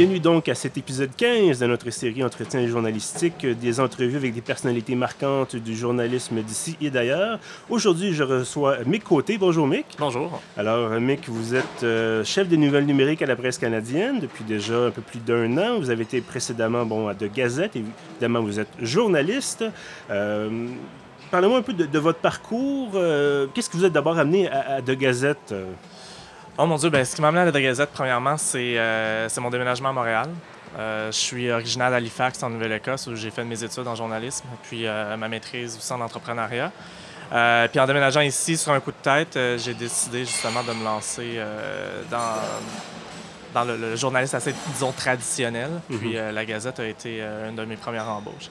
Bienvenue donc à cet épisode 15 de notre série Entretien journalistique, des entrevues avec des personnalités marquantes du journalisme d'ici et d'ailleurs. Aujourd'hui, je reçois Mick Côté. Bonjour Mick. Bonjour. Alors Mick, vous êtes euh, chef des nouvelles numériques à la presse canadienne depuis déjà un peu plus d'un an. Vous avez été précédemment bon, à De Gazette. Évidemment, vous êtes journaliste. Euh, Parlez-moi un peu de, votre parcours. Euh, qu'est-ce que vous êtes d'abord amené à, à De Gazette Oh mon Dieu, ben, ce qui m'a amené à la Gazette, premièrement, c'est euh, mon déménagement à Montréal. Euh, je suis originaire d'Halifax, en Nouvelle-Écosse, où j'ai fait mes études en journalisme, puis euh, ma maîtrise aussi en entrepreneuriat. puis en déménageant ici, sur un coup de tête, j'ai décidé justement de me lancer dans, dans le, journalisme assez, disons, traditionnel. Mm-hmm. Puis la Gazette a été une de mes premières embauches.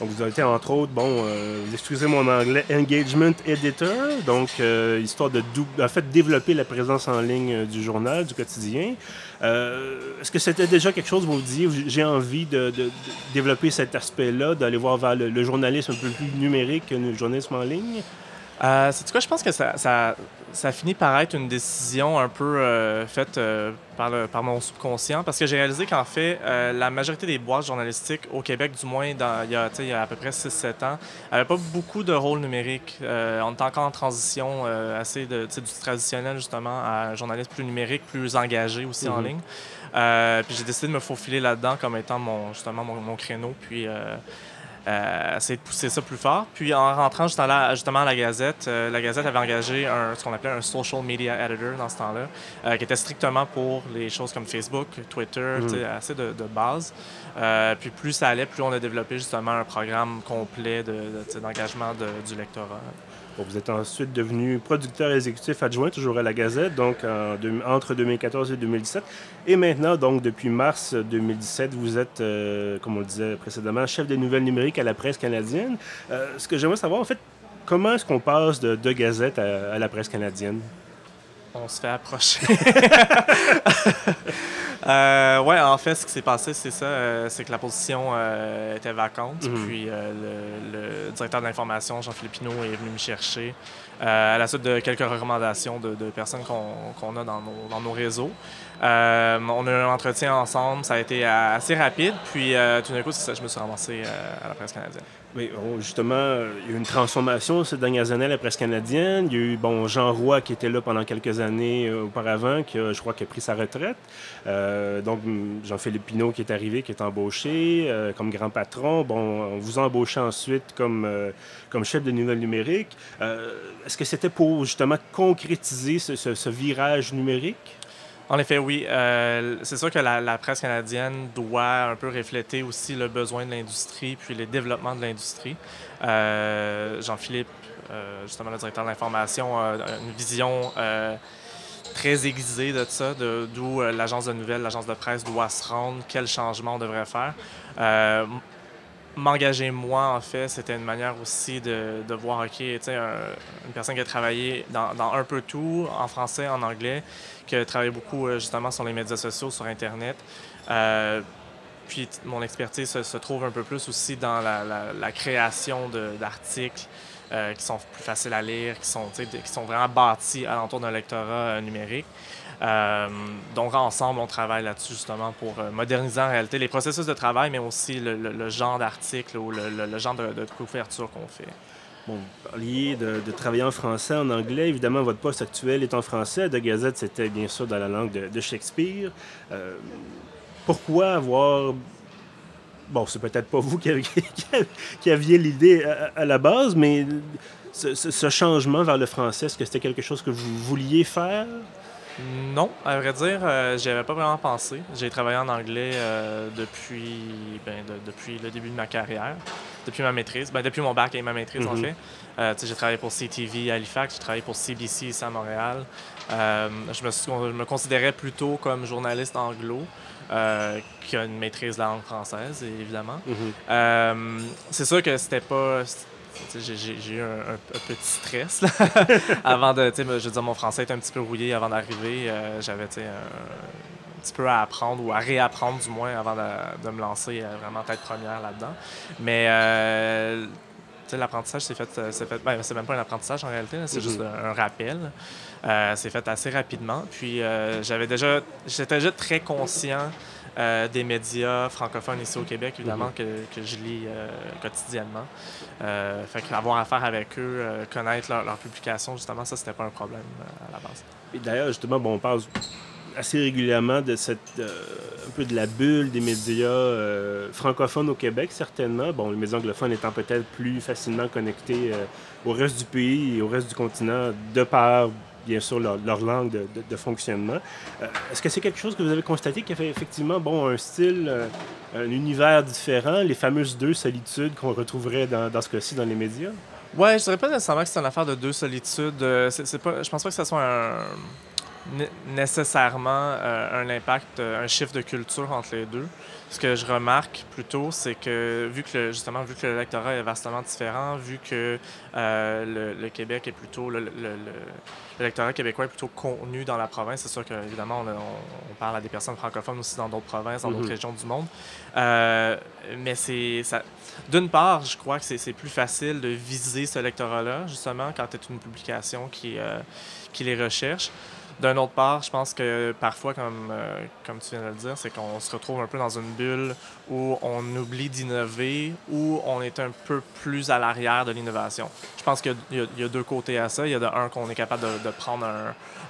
Donc, vous avez été, entre autres, bon, euh, excusez mon anglais, Engagement Editor, donc euh, histoire de en fait, développer la présence en ligne euh, du journal, du quotidien. Est-ce que c'était déjà quelque chose où vous disiez, j'ai envie de, développer cet aspect-là, d'aller voir vers le, journalisme un peu plus numérique que le journalisme en ligne? C'est quoi, je pense que ça, ça, ça finit par être une décision un peu euh, faite euh, par, par, mon subconscient parce que j'ai réalisé qu'en fait, euh, la majorité des boîtes journalistiques au Québec, du moins dans, il, y a, il y a à peu près 6-7 ans, n'avaient pas beaucoup de rôle numérique. on est encore en transition assez de, du traditionnel justement à un journaliste plus numérique, plus engagé aussi en mhm. ligne. puis j'ai décidé de me faufiler là-dedans comme étant mon, justement mon, mon créneau. Puis euh, essayer de pousser ça plus fort. Puis en rentrant justement, à la Gazette, euh, la Gazette avait engagé un, ce qu'on appelait un social media editor dans ce temps-là, euh, qui était strictement pour les choses comme Facebook, Twitter, mhm. assez de, base. Puis plus ça allait, plus on a développé justement un programme complet d'engagement du lectorat vous êtes ensuite devenu producteur exécutif adjoint, toujours à la Gazette, donc entre 2014 et 2017. Et maintenant, donc depuis mars 2017, vous êtes, euh, comme on le disait précédemment, chef des nouvelles numériques à la presse canadienne. Euh, ce que j'aimerais savoir, en fait, comment est-ce qu'on passe de, de Gazette à, la presse canadienne? On se fait approcher. Euh, ouais, en fait, ce qui s'est passé, c'est ça, euh, c'est que la position euh, était vacante. Mhm. Puis le, directeur de l'information, Jean-Philippe Pinault, est venu me chercher à la suite de quelques recommandations de, personnes qu'on a dans nos, dans nos réseaux. On a eu un entretien ensemble, ça a été assez rapide. Puis tout d'un coup, ça, je me suis ramassé à la presse canadienne. Oui, justement, il y a eu une transformation ces dernières années à la presse canadienne. Il y a eu bon, Jean Roy qui était là pendant quelques années euh, auparavant, qui a, je crois, a pris sa retraite. Euh, donc, Jean-Philippe Pinault qui est arrivé, qui est embauché euh, comme grand patron. Bon, on vous a embauché ensuite comme, comme chef de nouvelles numériques. Est-ce que c'était pour justement concrétiser ce virage numérique? En effet, oui. Euh, c'est sûr que la, presse canadienne doit un peu refléter aussi le besoin de l'industrie puis le développement de l'industrie. Euh, Jean-Philippe, euh, justement le directeur de l'information, a une vision très aiguisée de ça, d'où l'agence de nouvelles, l'agence de presse doit se rendre, quel changement on devrait faire m'engager moi, en fait, c'était une manière aussi de, de voir, OK, tu sais, une personne qui a travaillé dans, dans, un peu tout, en français, en anglais, qui a travaillé beaucoup euh, justement sur les médias sociaux, sur Internet. Euh, puis mon expertise se, trouve un peu plus aussi dans la, la, création d'articles euh, qui sont plus faciles à lire, qui sont, qui sont vraiment bâtis alentour d'un lectorat numérique. Euh, donc, ensemble, on travaille là-dessus justement pour euh, moderniser en réalité les processus de travail, mais aussi le, genre d'article ou le, genre de, couverture qu'on fait. Bon, vous parliez de, travailler en français, en anglais. Évidemment, votre poste actuel est en français. De Gazette, c'était bien sûr dans la langue de, Shakespeare. Euh, pourquoi avoir bon, c'est peut-être pas vous qui, aviez, l'idée à, la base, mais ce, changement vers le français, est-ce que c'était quelque chose que vous vouliez faire? Non, à vrai dire, euh, j'y avais pas vraiment pensé. J'ai travaillé en anglais euh, depuis, ben, depuis le début de ma carrière, depuis ma maîtrise, ben, depuis mon bac et ma maîtrise en mhm. fait. Euh, j'ai travaillé pour CTV à Halifax, j'ai travaillé pour CBC ici à Montréal. je, me me considérais plutôt comme journaliste anglo. qui a une maîtrise de la langue française, évidemment. Mhm. c'est sûr que c'était pas j'ai eu un, petit stress avant de, je veux dire, mon français était un petit peu rouillé avant d'arriver. Euh, j'avais, un, petit peu à apprendre ou à réapprendre du moins avant de, me lancer euh, vraiment tête première là-dedans. Mais euh, l'apprentissage s'est fait, c'est fait ben, c'est même pas un apprentissage en réalité, c'est mm-hmm. juste un, rappel. c'est fait assez rapidement. Puis j'avais déjà, j'étais déjà très conscient euh, des médias francophones ici au Québec, évidemment, mhm. que, que, je lis euh, quotidiennement. Euh, fait qu'avoir affaire avec eux, euh, connaître leurs leur publications, justement, ça, c'était pas un problème à la base. Et d'ailleurs, justement, bon, on parle assez régulièrement de cette un peu de la bulle des médias francophones au Québec, certainement. Bon, les médias anglophones étant peut-être plus facilement connectés au reste du pays et au reste du continent de par bien sûr, leur, langue de, fonctionnement. Euh, est-ce que c'est quelque chose que vous avez constaté qui a fait effectivement bon, un style, euh, un univers différent, les fameuses deux solitudes qu'on retrouverait dans, ce cas-ci dans les médias? Ouais, je dirais pas nécessairement que c'est une affaire de deux solitudes. Euh, c'est, pas, je pense pas que ce soit un, nécessairement un impact, un chiffre de culture entre les deux. Ce que je remarque plutôt, c'est que vu que justement vu que l'électorat est vastement différent, vu que le, Québec est plutôt le, l'électorat québécois est plutôt contenu dans la province. C'est sûr qu'évidemment, on, on, parle à des personnes francophones aussi dans d'autres provinces, dans d'autres mhm. régions du monde. Euh, mais c'est ça. D'une part, je crois que c'est plus facile de viser ce lectorat-là, justement, quand tu es une publication qui, euh, qui les recherche. D'un autre part, je pense que parfois, comme, euh, comme tu viens de le dire, c'est qu'on se retrouve un peu dans une où on oublie d'innover, où on est un peu plus à l'arrière de l'innovation. Je pense qu'il y, a deux côtés à ça. Il y a de un qu'on est capable de, prendre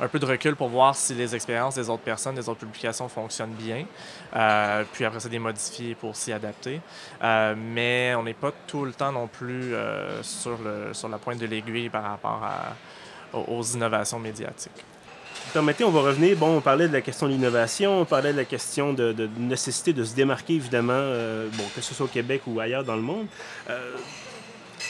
un, peu de recul pour voir si les expériences des autres personnes, des autres publications fonctionnent bien. Euh, puis après, c'est des modifier pour s'y adapter. Euh, mais on n'est pas tout le temps non plus sur, le, sur la pointe de l'aiguille par rapport aux innovations médiatiques. Permettez, on va revenir. Bon, on parlait de la question de l'innovation, on parlait de la question de, de nécessité de se démarquer, évidemment, euh, bon, que ce soit au Québec ou ailleurs dans le monde. Euh,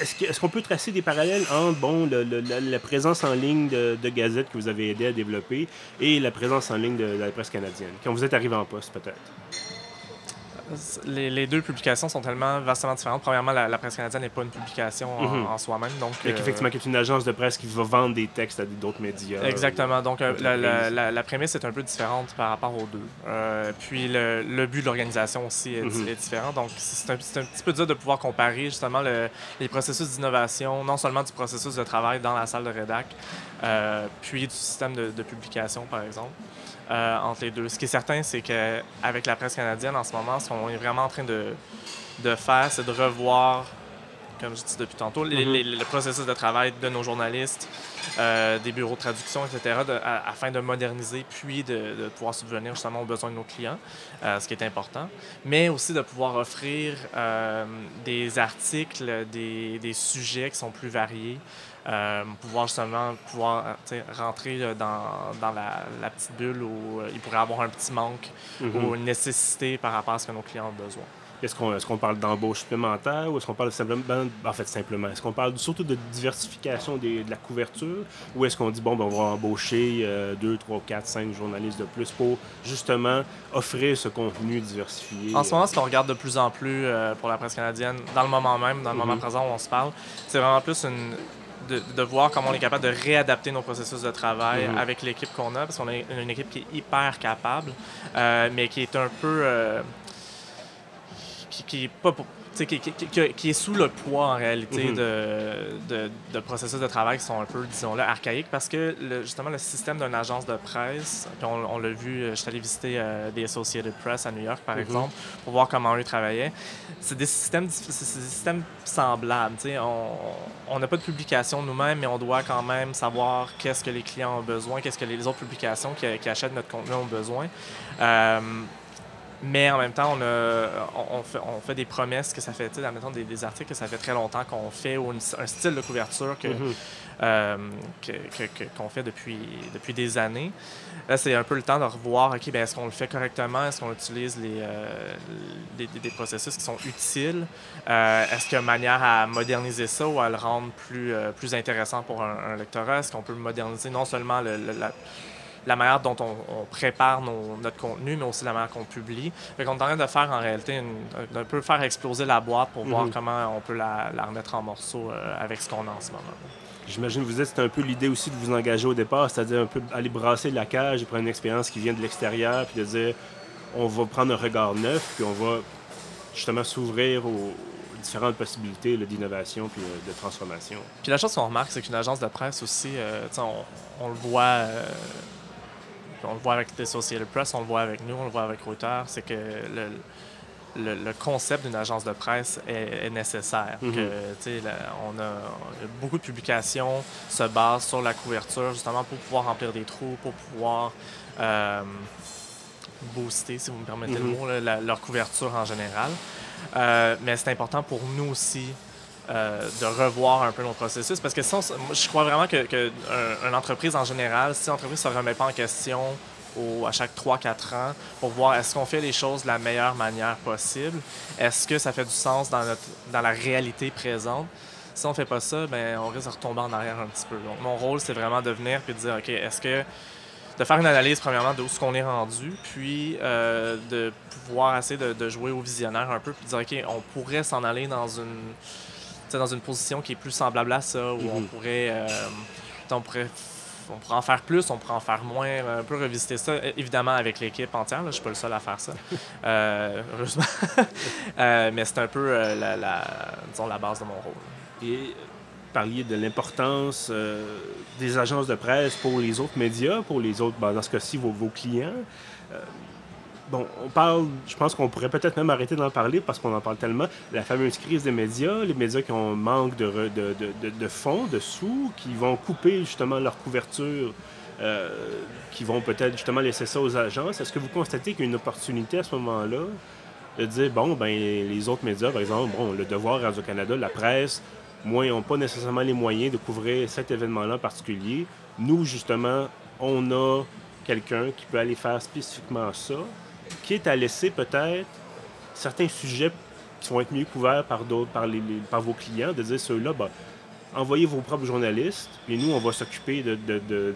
est-ce qu'on peut tracer des parallèles entre bon, la, présence en ligne de, de Gazette que vous avez aidé à développer et la présence en ligne de la presse canadienne, quand vous êtes arrivé en poste, peut-être? Les, deux publications sont tellement vastement différentes. Premièrement, la, presse canadienne n'est pas une publication en, mhm. soi-même. Donc, euh, Effectivement, qui est une agence de presse qui va vendre des textes à d'autres médias. Exactement. Donc, euh, la, la, prémisse est un peu différente par rapport aux deux. Euh, puis, le, but de l'organisation aussi est, mhm. différent. Donc, c'est un, un, petit peu dur de pouvoir comparer justement les processus d'innovation, non seulement du processus de travail dans la salle de rédac, puis du système de, de publication, par exemple. Euh, entre les deux. Ce qui est certain, c'est qu'avec la presse canadienne, en ce moment, ce qu'on est vraiment en train de, de faire, c'est de revoir, comme je dis depuis tantôt, mm-hmm. le processus de travail de nos journalistes, euh, des bureaux de traduction, etc., afin de moderniser, puis de, pouvoir subvenir justement aux besoins de nos clients, euh, ce qui est important, mais aussi de pouvoir offrir des articles, des, des, sujets qui sont plus variés, euh, pouvoir justement pouvoir rentrer dans, dans la, petite bulle où euh, il pourrait avoir un petit manque mhm. ou une nécessité par rapport à ce que nos clients ont besoin. Est-ce qu'on est qu'on parle d'embauche supplémentaire ou est-ce qu'on parle simplement, en fait simplement, est-ce qu'on parle surtout de diversification des, de la couverture ou est-ce qu'on dit, bon, ben, on va embaucher euh, deux, trois, quatre, cinq journalistes de plus pour justement offrir ce contenu diversifié? En ce moment, ce qu'on regarde de plus en plus pour la presse canadienne, dans le moment même, dans le moment mhm. présent où on se parle, c'est vraiment plus une, de, voir comment on est capable de réadapter nos processus de travail mhm. avec l'équipe qu'on a, parce qu'on a une équipe qui est hyper capable, euh, mais qui est un peu. Euh, qui, qui est pas qui, est sous le poids en réalité mhm. de, de, processus de travail qui sont un peu, disons-le, archaïques parce que justement le système d'une agence de presse, puis on, l'a vu, euh, je suis allé visiter euh, des Associated Press à New York par mhm. exemple pour voir comment eux travaillaient. C'est des systèmes, des systèmes semblables. On n'a pas de publication nous-mêmes, mais on doit quand même savoir qu'est-ce que les clients ont besoin, qu'est-ce que les autres publications qui, qui, achètent notre contenu ont besoin. Euh, mais en même temps, on, a, on, fait, on fait des promesses que ça fait, tu sais, des, des articles que ça fait très longtemps qu'on fait, ou un style de couverture que, mhm. euh, qu'on fait depuis, depuis des années. Là, c'est un peu le temps de revoir, OK, ben, est-ce qu'on le fait correctement? Est-ce qu'on utilise les, euh, des, processus qui sont utiles? Euh, est-ce qu'il y a une manière à moderniser ça ou à le rendre plus, plus intéressant pour un, lectorat? Est-ce qu'on peut moderniser non seulement le, la, la manière dont on, prépare notre contenu, mais aussi la manière qu'on publie. Fait qu'on est en train de faire en réalité, un peu faire exploser la boîte pour voir mhm. comment on peut la, remettre en morceaux euh, avec ce qu'on a en ce moment. J'imagine que vous êtes, c'était un peu l'idée aussi de vous engager au départ, c'est-à-dire un peu aller brasser la cage et prendre une expérience qui vient de l'extérieur, puis de dire on va prendre un regard neuf, puis on va justement s'ouvrir aux différentes possibilités d'innovation puis euh, de transformation. Puis la chose qu'on remarque, c'est qu'une agence de presse aussi, euh, on, le voit. On le voit avec Associated Press, on le voit avec nous, on le voit avec Reuters, c'est que le, le, concept d'une agence de presse est, nécessaire. Mhm. on a, beaucoup de publications se basent sur la couverture justement pour pouvoir remplir des trous, pour pouvoir euh, booster, si vous me permettez le mhm. mot, leur couverture en général. Euh, mais c'est important pour nous aussi euh, de revoir un peu nos processus parce que sinon, je crois vraiment que, que une entreprise en général, si l'entreprise ne se remet pas en question à chaque 3-4 ans pour voir est-ce qu'on fait les choses de la meilleure manière possible? Est-ce que ça fait du sens dans, notre, dans la réalité présente? Si on ne fait pas ça, ben, on risque de retomber en arrière un petit peu. Donc, mon rôle, c'est vraiment de venir et de dire, OK, est-ce que de faire une analyse, premièrement, de où ce qu'on est rendu, puis euh, de pouvoir essayer de, jouer au visionnaire un peu, puis de dire, OK, on pourrait s'en aller dans une, dans une position qui est plus semblable à ça, où on, mm-hmm. pourrait, euh, on pourrait on pourrait en faire plus, on pourrait en faire moins, un peu revisiter ça, évidemment avec l'équipe entière. je ne suis pas le seul à faire ça, euh, heureusement. Euh, mais c'est un peu euh, la, la base de mon rôle. Et parliez de l'importance des agences de presse pour les autres médias, pour les autres, ben, dans ce cas-ci, vos, vos clients bon, on parle, je pense qu'on pourrait peut-être même arrêter d'en parler parce qu'on en parle tellement. La fameuse crise des médias, les médias qui ont manque de, fonds, de sous, qui vont couper justement leur couverture, euh, qui vont peut-être justement laisser ça aux agences. Est-ce que vous constatez qu'il y a une opportunité à ce moment-là de dire, bon, ben les autres médias, par exemple, bon, le Devoir, Radio-Canada, la presse, moi, n'ont pas nécessairement les moyens de couvrir cet événement-là en particulier. Nous, justement, on a quelqu'un qui peut aller faire spécifiquement ça quitte à laisser peut-être certains sujets qui vont être mieux couverts par d'autres, par, les, par vos clients, de dire ceux-là, ben, envoyez vos propres journalistes, et nous, on va s'occuper de, de,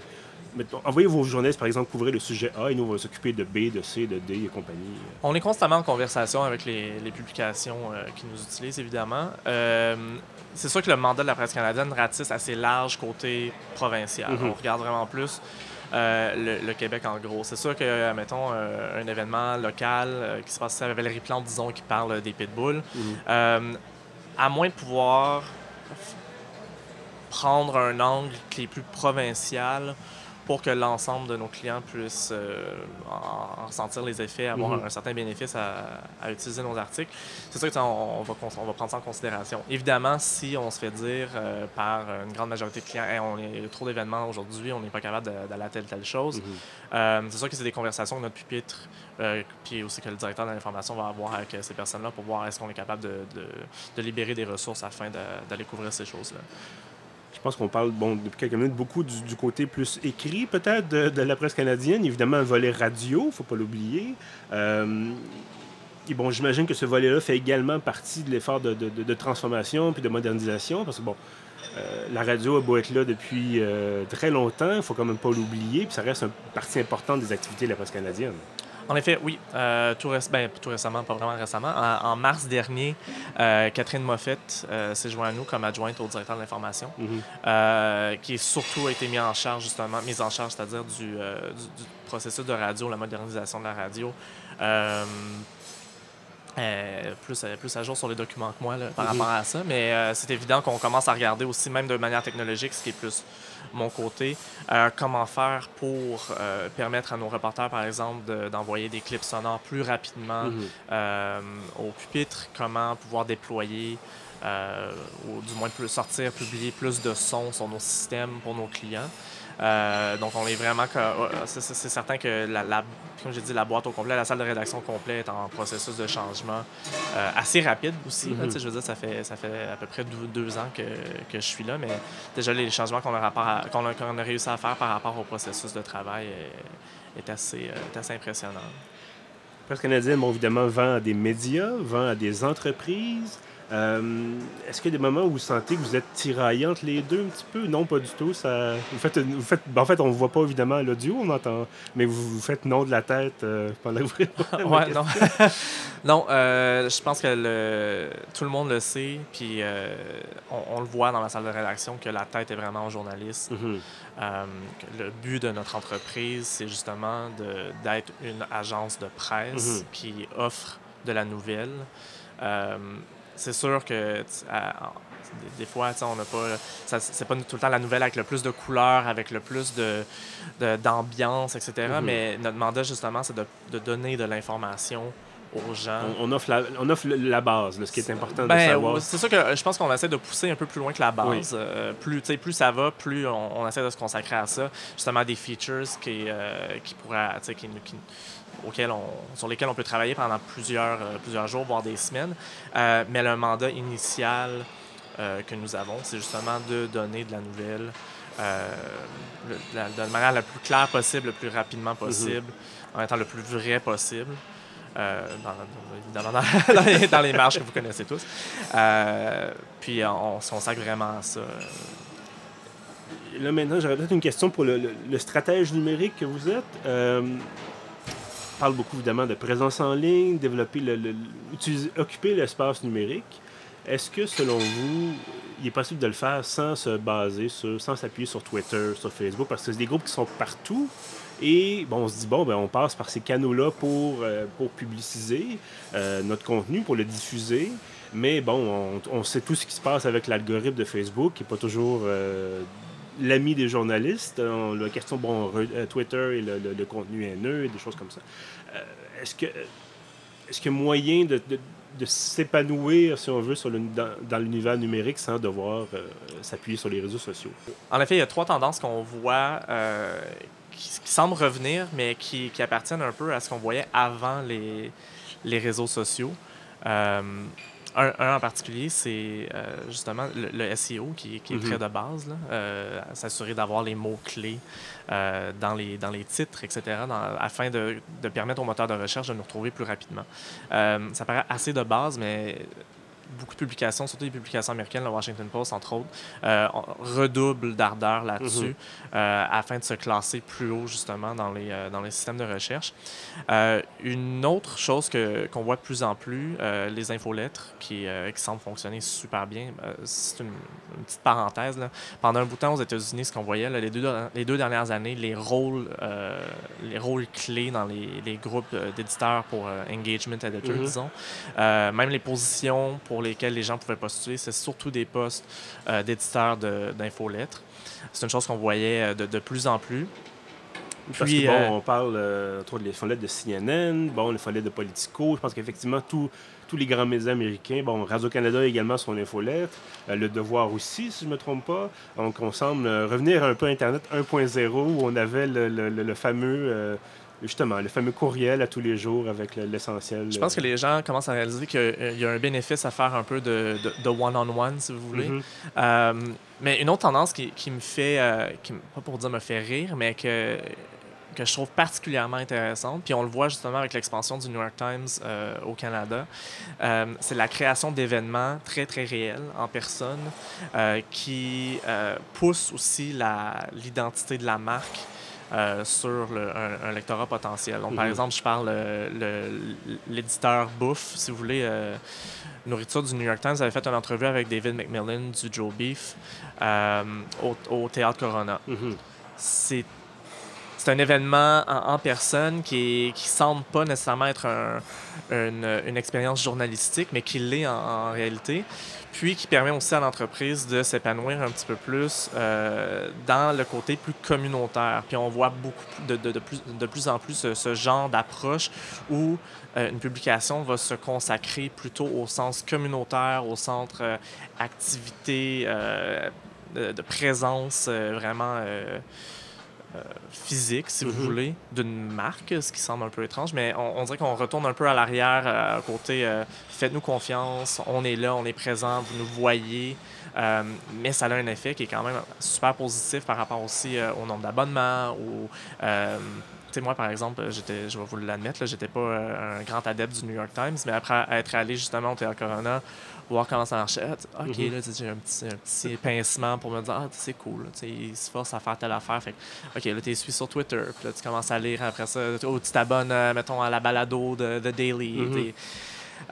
envoyez vos journalistes, par exemple, couvrir le sujet A et nous, on va s'occuper de B, de C, de D et compagnie. On est constamment en conversation avec les, publications euh, qui nous utilisent, évidemment. Euh, c'est sûr que le mandat de la presse canadienne ratisse assez large côté provincial. Mm-hmm. On regarde vraiment plus euh, le, Québec en gros. C'est sûr que, mettons, euh, un événement local euh, qui se passe à Valérie Plante, disons, qui parle des pitbulls, mhm. à moins de pouvoir prendre un angle qui est plus provincial pour que l'ensemble de nos clients puissent euh, en, ressentir les effets, avoir mhm. un, certain bénéfice à, utiliser nos articles. C'est sûr qu'on on va, on va prendre ça en considération. Évidemment, si on se fait dire euh, par une grande majorité de clients on a trop d'événements aujourd'hui, on n'est pas capable d'aller à telle telle chose, mhm. euh, c'est sûr que c'est des conversations que notre pupitre, puis aussi que le directeur de l'information va avoir avec ces personnes-là pour voir est-ce qu'on est capable de, de libérer des ressources afin d'aller couvrir ces choses-là. Je pense qu'on parle, bon, depuis quelques minutes, beaucoup du, côté plus écrit, peut-être, de, la presse canadienne. Évidemment, un volet radio, il ne faut pas l'oublier. Euh, et bon, j'imagine que ce volet-là fait également partie de l'effort de, transformation puis de modernisation, parce que, bon, euh, la radio a beau être là depuis euh, très longtemps, il ne faut quand même pas l'oublier, puis ça reste une partie importante des activités de la presse canadienne. En effet, oui. Euh, tout, ben, tout, récemment, pas vraiment récemment. En, mars dernier, euh, Catherine Moffett euh, s'est jointe à nous comme adjointe au directeur de l'information, mhm. qui a surtout été mise en charge, justement, mise en charge, c'est-à-dire du, processus de radio, la modernisation de la radio. plus, plus à jour sur les documents que moi par mhm. rapport à ça, mais c'est évident qu'on commence à regarder aussi, même de manière technologique, ce qui est plus mon côté, euh, comment faire pour euh, permettre à nos reporters, par exemple, d'envoyer des clips sonores plus rapidement mhm. euh, au pupitre, comment pouvoir déployer ou du moins plus sortir, publier plus de sons sur nos systèmes pour nos clients. Euh, donc, on est vraiment. C'est certain que, la, comme j'ai dit, la boîte au complet, la salle de rédaction complète est en processus de changement euh, assez rapide aussi. Mm-hmm. je veux dire, ça fait, ça fait à peu près deux, ans que, que, je suis là, mais déjà, les changements qu'on a, qu'on a, a, réussi à faire par rapport au processus de travail est, assez, euh, assez impressionnant. Presse canadienne, bon, évidemment, vend à des médias, vend à des entreprises. Euh, est-ce qu'il y a des moments où vous sentez que vous êtes tiraillé entre les deux un petit peu? Non, pas du tout. Ça... Vous faites, vous faites... Ben, en fait, on ne voit pas évidemment l'audio, on entend, mais vous, vous faites non de la tête euh, pendant que vous Ouais, non. non, euh, je pense que le... tout le monde le sait, puis on, le voit dans la salle de rédaction que la tête est vraiment au journaliste. Mhm. le but de notre entreprise, c'est justement d'être une agence de presse Mhm. qui offre de la nouvelle. C'est sûr que à- des, des fois, on n'a pas. C'est pas tout le temps la nouvelle avec le plus de couleurs, avec le plus de, d'ambiance, etc. Mhm. Mais notre mandat, justement, c'est de, de donner de l'information aux gens. On, on offre la, on offre le- la base, là, ce qui est important Ben, de savoir. ouais, c'est sûr que je pense qu'on essaie de pousser un peu plus loin que la base. Oui. Euh, plus, ça va, plus on, on essaie de se consacrer à ça. Justement, des features qui, euh, qui pourraient, tu sais, qui, qui- auxquels on, sur lesquels on peut travailler pendant plusieurs, euh, plusieurs jours, voire des semaines. Mais le mandat initial que nous avons, c'est justement de donner de la nouvelle le- de la- de la manière la plus claire possible, le plus rapidement possible, en étant le plus vrai possible. Euh, dans, les, dans marges que vous connaissez tous. Euh, puis on, on se consacre vraiment à ça. Là, maintenant, j'aurais peut-être une question pour le, stratège numérique que vous êtes. Euh, on parle beaucoup, évidemment, de présence en ligne, développer le, occuper l'espace numérique. Est-ce que, selon vous, il est possible de le faire sans se baser sur, sans s'appuyer sur Twitter, sur Facebook, parce que c'est des groupes qui sont partout. Et bon, on se dit, bon, ben, on passe par ces canaux-là pour, euh, pour publiciser euh, notre contenu, pour le diffuser. Mais bon, on, sait tout ce qui se passe avec l'algorithme de Facebook, qui n'est pas toujours euh, l'ami des journalistes. La question, bon, Twitter et le, le- le contenu haineux et des choses comme ça. Est-ce que est-ce qu'il y a moyen de, de- s'épanouir, si on veut, dans, l'univers numérique sans devoir s'appuyer sur les réseaux sociaux? En effet, il y a trois tendances qu'on voit qui, qui semblent revenir, mais qui, qui appartiennent un peu à ce qu'on voyait avant les, les réseaux sociaux. Euh, un, un en particulier, c'est euh, justement le, le SEO qui, qui est Mhm. très de base. là. Euh, S'assurer d'avoir les mots-clés euh, dans, les, dans les titres, etc., dans- afin de, de permettre au moteur de recherche de nous retrouver plus rapidement. Ça paraît assez de base, mais beaucoup de publications, surtout des publications américaines, le Washington Post, entre autres, euh, on redouble d'ardeur là-dessus Mhm. euh, afin de se classer plus haut, justement, dans les, euh, dans les systèmes de recherche. Euh, une autre chose qu'on voit de plus en plus, les infolettres, qui, qui semblent fonctionner super bien. C'est une, une petite parenthèse. là. Pendant un bout de temps aux États-Unis, ce qu'on voyait, là, les, deux, les deux dernières années, les rôles, les rôles clés dans les, les groupes d'éditeurs pour engagement editor, Mhm. disons, même les positions pour lesquelles les gens pouvaient postuler, c'est surtout des postes euh, d'éditeurs d'infolettres. C'est une chose qu'on voyait euh, de, de plus en plus. Parce Puis, que, bon, euh, on parle euh, des follettes de CNN, bon, les follettes de Politico. Je pense qu'effectivement, tous les grands médias américains, bon, Radio-Canada également son infolettre, euh, Le Devoir aussi, si je ne me trompe pas. Donc, on semble euh, revenir un peu à Internet 1.0 où on avait le, le- le- le fameux, justement, le fameux courriel à tous les jours avec le- l'essentiel. Je pense que les gens commencent à réaliser qu'il y a un bénéfice à faire un peu de, one-on-one, si vous voulez. Mhm. Euh, mais une autre tendance qui, qui me fait, euh, qui, pas pour dire me fait rire, mais que, que je trouve particulièrement intéressante, puis on le voit justement avec l'expansion du New York Times euh, au Canada, euh, c'est la création d'événements très, très réels, en personne, euh, qui euh, poussent aussi l'identité de la marque. Euh, sur le- un, un lectorat potentiel. Donc, par Mhm. exemple, je parle euh, l'éditeur Bouffe, si vous voulez, euh, nourriture du New York Times avait fait une entrevue avec David McMillan du Joe Beef euh, au, au Théâtre Corona. Mhm. C'est c'est un événement en, en personne qui, qui semble pas nécessairement être un- une, une expérience journalistique, mais qui l'est en, en réalité. Puis qui permet aussi à l'entreprise de s'épanouir un petit peu plus euh, dans le côté plus communautaire. Puis on voit beaucoup de, plus, en plus ce, ce genre d'approche où euh, une publication va se consacrer plutôt au sens communautaire, au centre euh, activité, euh, de, présence euh, vraiment euh, physique, si vous Mhm. voulez, d'une marque, ce qui semble un peu étrange, mais on, on dirait qu'on retourne un peu à l'arrière, euh, côté euh, faites-nous confiance, on est là, on est présent, vous nous voyez. Euh, mais ça a un effet qui est quand même super positif par rapport aussi au nombre d'abonnements, ou euh, sais, moi, par exemple, j'étais, je vais vous l'admettre, j'étais pas euh, un grand adepte du New York Times, mais après être allé justement au Théâtre Corona, voir comment ça marchait, OK, mm-hmm. là, j'ai un petit, un petit pincement pour me dire, ah, c'est cool, il se force à faire telle affaire. Fait OK, là, tu suis sur Twitter, puis là, tu commences à lire après ça, ou tu t'abonnes, euh, mettons, à la balado de The Daily. Mm-hmm.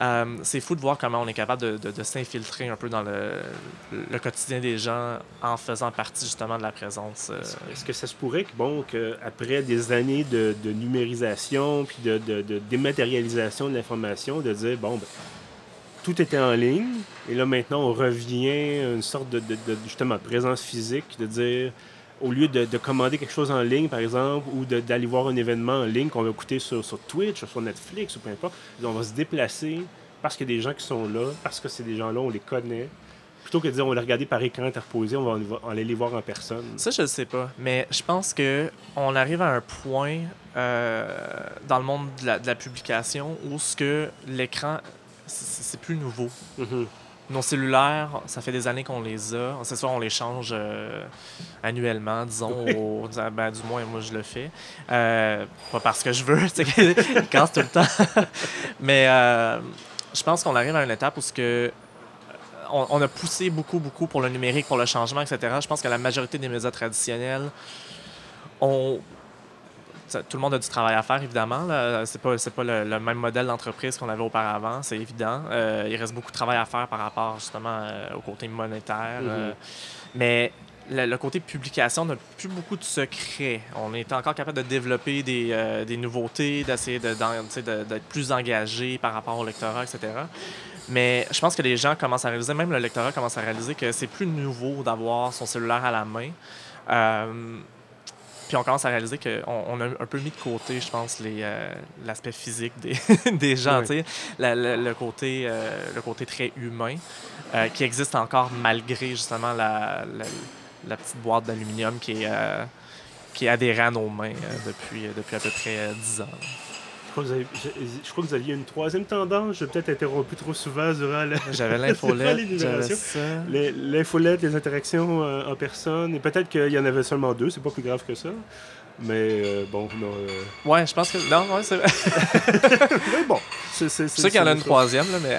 Euh, c'est fou de voir comment on est capable de, s'infiltrer un peu dans le, quotidien des gens en faisant partie justement de la présence. Euh. Est-ce que ça se pourrait que, bon, qu'après des années de, numérisation puis de, dématérialisation de l'information, de dire, bon, ben, tout était en ligne, et là maintenant on revient à une sorte de, justement présence physique, de dire au lieu de, commander quelque chose en ligne, par exemple, ou d'aller voir un événement en ligne qu'on va écouter sur, sur Twitch, sur Netflix, ou peu importe, on va se déplacer parce qu'il y a des gens qui sont là, parce que c'est des gens-là, on les connaît. Plutôt que de dire on va les regarder par écran interposé, on va, aller les voir en personne. Ça, je ne sais pas. Mais je pense que on arrive à un point euh, dans le monde de la, publication où ce que l'écran, c'est plus nouveau. Mm-hmm. Nos cellulaires, ça fait des années qu'on les a. C'est sûr, on les change euh, annuellement, disons. ben, du moins, moi, je le fais. Euh, pas parce que je veux, c'est qu'ils casse tout le temps. Mais euh, je pense qu'on arrive à une étape où ce que on, a poussé beaucoup, beaucoup pour le numérique, pour le changement, etc. Je pense que la majorité des médias traditionnels ont tout le monde a du travail à faire, évidemment. Ce n'est pas, pas le, même modèle d'entreprise qu'on avait auparavant, c'est évident. Euh, il reste beaucoup de travail à faire par rapport justement euh, au côté monétaire. Euh. Mm-hmm. mais le, côté publication n'a plus beaucoup de secrets. On est encore capable de développer des, des nouveautés, d'essayer d'être plus engagé par rapport au lectorat, etc. Mais je pense que les gens commencent à réaliser, même le lectorat commence à réaliser que c'est plus nouveau d'avoir son cellulaire à la main. Puis on commence à réaliser qu'on on a un peu mis de côté, je pense, euh, l'aspect physique des, des gens, le, côté, euh, le côté très humain euh, qui existe encore malgré justement la, la, petite boîte d'aluminium qui est, qui est adhérée à nos mains depuis, depuis à peu près 10 ans. Je crois, que vous aviez une troisième tendance. Je peut-être interrompu trop souvent durant la. J'avais l'infolette. L'infolette, les interactions euh, en personne. Et peut-être qu'il y en avait seulement deux. C'est pas plus grave que ça. Mais euh, bon, non. Euh... Ouais, je pense que. Non, ouais, c'est mais bon. C'est sûr qu'il y en a une troisième, là, mais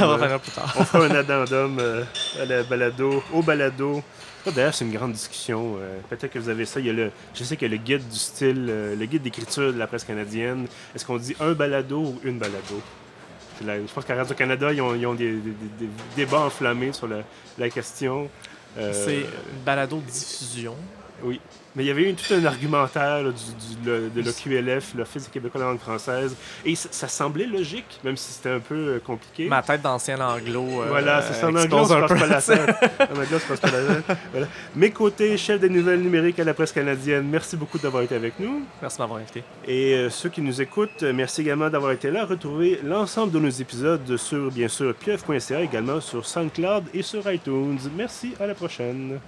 on va faire plus tard. on fera un addendum à la balado, au balado D'ailleurs, c'est une grande discussion. Euh, peut-être que vous avez ça. Il y a le, je sais qu'il y a le guide du style, euh, le guide d'écriture de la presse canadienne. Est-ce qu'on dit un balado ou une balado? je pense qu'à Radio-Canada, ils ont, des, débats enflammés sur la, question. Euh, c'est balado-diffusion. Oui. Mais il y avait eu tout un argumentaire de l'OQLF, l'Office québécois de la langue française. Et ça, semblait logique, même si c'était un peu euh, compliqué. Ma tête d'ancien anglo. Euh, voilà, c'est ça. En anglais, on se passe pas la tête. En anglais, on se passe pas la tête. Voilà. Mes côtés, chef des nouvelles numériques à la presse canadienne, merci beaucoup d'avoir été avec nous. Merci de m'avoir invité. Et euh, ceux qui nous écoutent, merci également d'avoir été là. Retrouvez l'ensemble de nos épisodes sur, bien sûr, pieuf.ca, également sur SoundCloud et sur iTunes. Merci, à la prochaine.